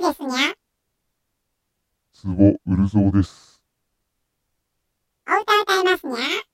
そうですにゃ。うるぞうです。お歌歌いますにゃ。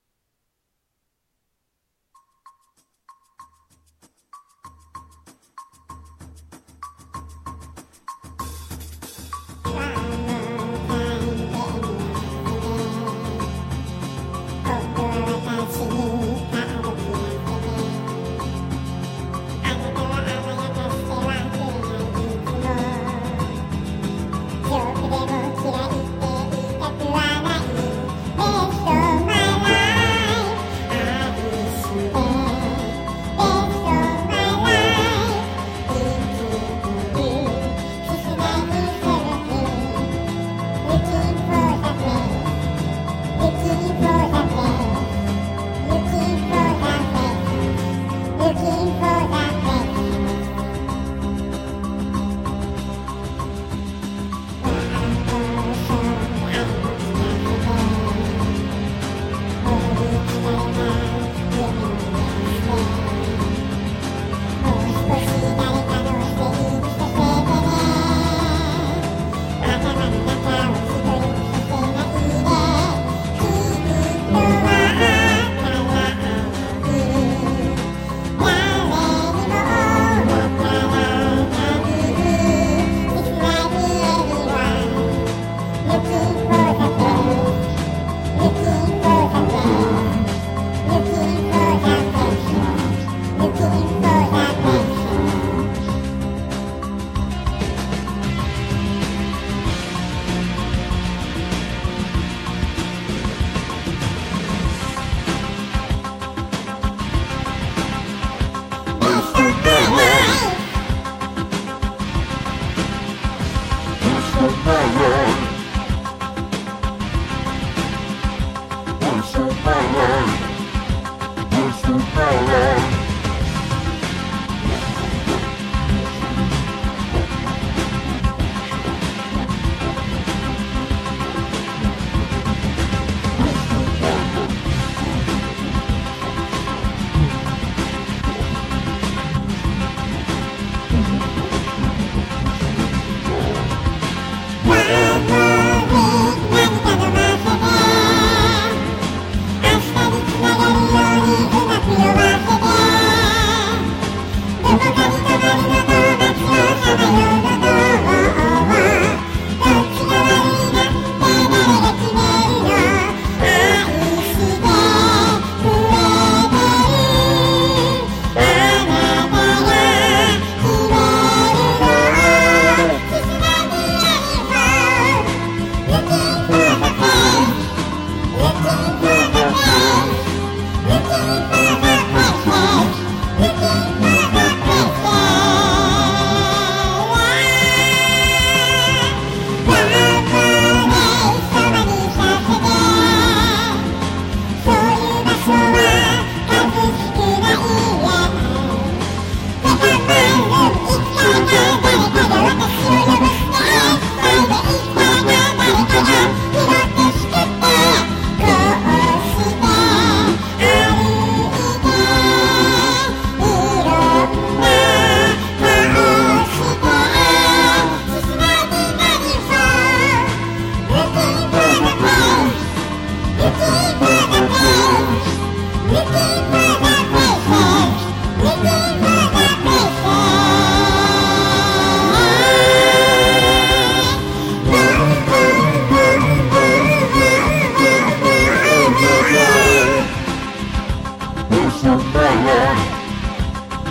Mr. Fire!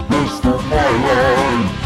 Mr. Fire!